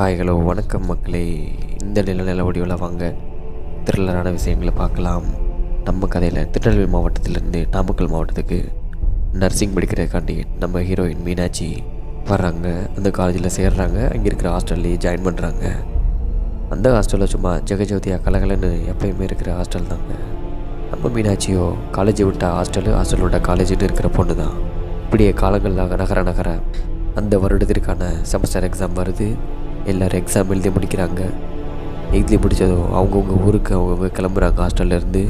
Hi hello வணக்கம் மக்களே. இந்த நில நிலவடிவில் வாங்க. திருளரான விஷயங்களை பார்க்கலாம். நம்ம கதையில் திருநெல்வேலி மாவட்டத்திலேருந்து நாமக்கல் மாவட்டத்துக்கு நர்சிங் படிக்கிறதுக்காண்டி நம்ம ஹீரோயின் மீனாட்சி வர்றாங்க. அந்த காலேஜில் சேர்றாங்க. அங்கே இருக்கிற ஹாஸ்டல்லையே ஜாயின் பண்ணுறாங்க அந்த ஹாஸ்டலில் சும்மா ஜெகஜோதியாக கலகலன்னு எப்பயுமே இருக்கிற ஹாஸ்டல் தாங்க. நம்ம மீனாட்சியோ காலேஜை விட்ட ஹாஸ்டலு ஹாஸ்டல் விட்ட காலேஜுன்னு இருக்கிற பொண்ணு தான். இப்படியே காலங்கள் நகர நகர அந்த வருடத்திற்கான செமஸ்டர் எக்ஸாம் வருது. எல்லோரும் எக்ஸாம் எழுதி முடிக்கிறாங்க. எழுதி முடித்ததும் அவங்கவுங்க ஊருக்கு அவங்கவுங்க கிளம்புறாங்க. ஹாஸ்டல்லேருந்து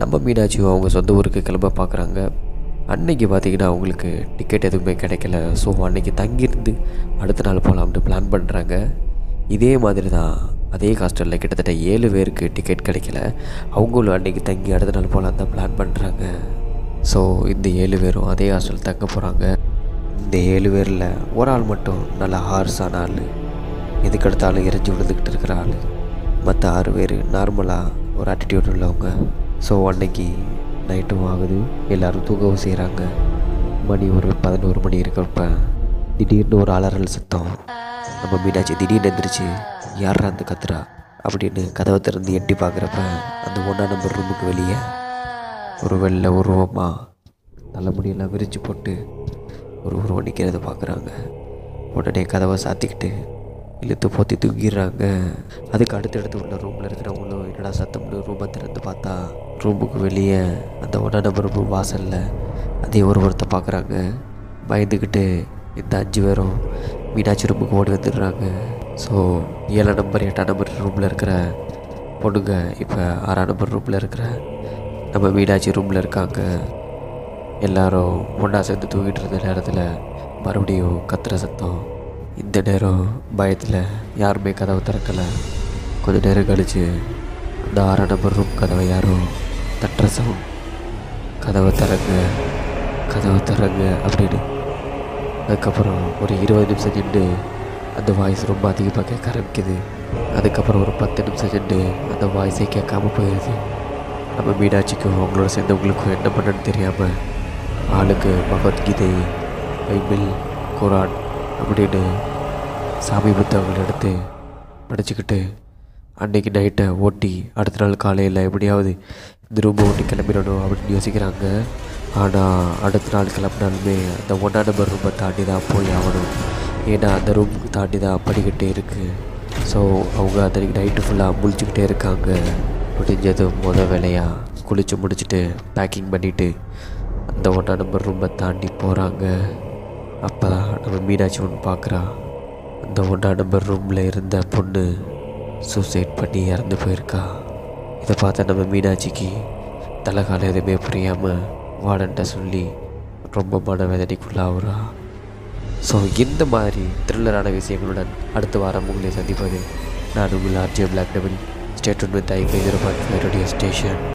நம்ம மீனாட்சியும் அவங்க சொந்த ஊருக்கு கிளம்ப பார்க்குறாங்க அன்னைக்கு பார்த்தீங்கன்னா அவங்களுக்கு டிக்கெட் எதுவுமே கிடைக்கல. ஸோ அன்னைக்கு தங்கியிருந்து அடுத்த நாள் போகலாம்னு பிளான் பண்ணுறாங்க இதே மாதிரி தான் அதே ஹாஸ்டலில் கிட்டத்தட்ட ஏழு பேருக்கு டிக்கெட் கிடைக்கல. அவங்களும் அன்னைக்கு தங்கி அடுத்த நாள் போகலாம் தான் பிளான் பண்ணுறாங்க ஸோ இந்த ஏழு பேரும் அதே ஹாஸ்டல் தங்க போகிறாங்க இந்த ஏழு பேரில் ஒரு ஆள் மட்டும் நல்லா ஹார்ஸான ஆள். எதுக்கெடுத்தாலும் எரிஞ்சு விழுந்துக்கிட்டு இருக்கிற ஆள். மற்ற ஆறு பேர் நார்மலாக ஒரு ஆட்டிடியூட் உள்ளவங்க. ஸோ அன்னைக்கு நைட்டும் ஆகுது. எல்லோரும் தூங்கவும் செய்கிறாங்க மணி ஒரு பதினோரு மணி இருக்கிறப்ப திடீர்னு ஒரு அலறல் சத்தம். நம்ம மீனாட்சி திடீர்னு எந்திரிச்சு யாரா அந்த கத்துறா? அப்படின்னு கதவை திறந்து எட்டி பார்க்குறப்ப அந்த ஒன்றா நம்பர் ரூமுக்கு வெளியே ஒரு வெள்ளை உருவமாக தலைமுடியெல்லாம் விரிச்சு போட்டு ஒரு உருவம் நிற்கிறத பார்க்குறாங்க. உடனே கதவை சாத்திக்கிட்டு இழுத்து போத்தி தூங்கிடுறாங்க அதுக்கு அடுத்தடுத்து உள்ள ரூமில் இருக்கிறவங்களும் என்னடா சத்தம்னு ரூமை திறந்து பார்த்தா ரூமுக்கு வெளியே அந்த ஒன்றா நம்பர் ரூம் வாசலில் அதே ஒருத்தர் பார்க்குறாங்க பயந்துக்கிட்டு இந்த அஞ்சு பேரும் மீனாட்சி ரூமுக்கு ஓடி வந்துடுறாங்க. ஸோ ஏழாம் நம்பர் எட்டாம் நம்பர் ரூமில் இருக்கிற பொண்ணுங்க இப்போ ஆறாம் நம்பர் ரூமில் இருக்கிற நம்ம மீனாட்சி ரூமில் இருக்காங்க. எல்லாரும் ஒன்றா சேர்ந்து தூங்கிட்டு இருந்த நேரத்தில் மறுபடியும் கத்துற சத்தம். இந்த நேரம் பயத்தில் யாருமே கதவை திறக்கலை. கொஞ்ச நேரம் கழிச்சு அந்த ஆறு நம்பர் ரூம் கதவை யாரும் தட்டுற சவுண்ட் கதவை திறங்க கதவை திறங்க அப்படின்னு. அதுக்கப்புறம் ஒரு இருபது நிமிஷம் நின்று அந்த வாய்ஸ் ரொம்ப அதிகமாக கேட்க ஆரம்பிக்குது. அதுக்கப்புறம் ஒரு பத்து நிமிஷம் நின்று அந்த வாய்ஸே கேட்காம போயிடுது. நம்ம மீனாட்சிக்கும் அவங்களோட சேர்ந்தவங்களுக்கும் என்ன பண்ணுன்னு தெரியாமல் ஆளுக்கு பகவத்கீதை பைபிள் குரான் அப்படின்னு சாமி புத்தகங்கள் எடுத்து படிச்சுக்கிட்டு அன்னைக்கு நைட்டை ஓட்டி அடுத்த நாள் காலையில் எப்படியாவது இந்த ரூமை ஓட்டி கிளம்பிடணும் அப்படின்னு யோசிக்கிறாங்க. ஆனால் அடுத்த நாள் கிளம்பினாலுமே அந்த ஒன்றா நம்பர் ரூமை தாண்டி தான் போய் ஆகணும். ஏன்னா அந்த ரூமுக்கு தாண்டி தான் படிக்கிட்டே இருக்குது ஸோ அவங்க அன்றைக்கி நைட்டு ஃபுல்லாக முழிச்சுக்கிட்டே இருக்காங்க. முடிஞ்சதும் முத வேலையாக குளித்து முடிச்சுட்டு பேக்கிங் பண்ணிவிட்டு அந்த ஒன்றா நம்பர் ரூமை தாண்டி போகிறாங்க அப்போ தான் நம்ம மீனாட்சி ஒன்று பார்க்குறா. இந்த ஒன்றா நம்பர் ரூமில் இருந்த பொண்ணு சூசைட் பண்ணி இறந்து போயிருக்கா. இதை பார்த்த நம்ம மீனாட்சிக்கு தலைகாலம் எதுவுமே புரியாமல் வார்டன்ட்ட சொல்லி ரொம்ப மனவேதனைக்குள்ளாகிறா ஸோ இந்த மாதிரி த்ரில்லரான விஷயங்களுடன் அடுத்த வாரம் உங்களை சந்திப்பது நான் உங்கள் ஆர்ஜிஓ black double state with I five zero point five radio station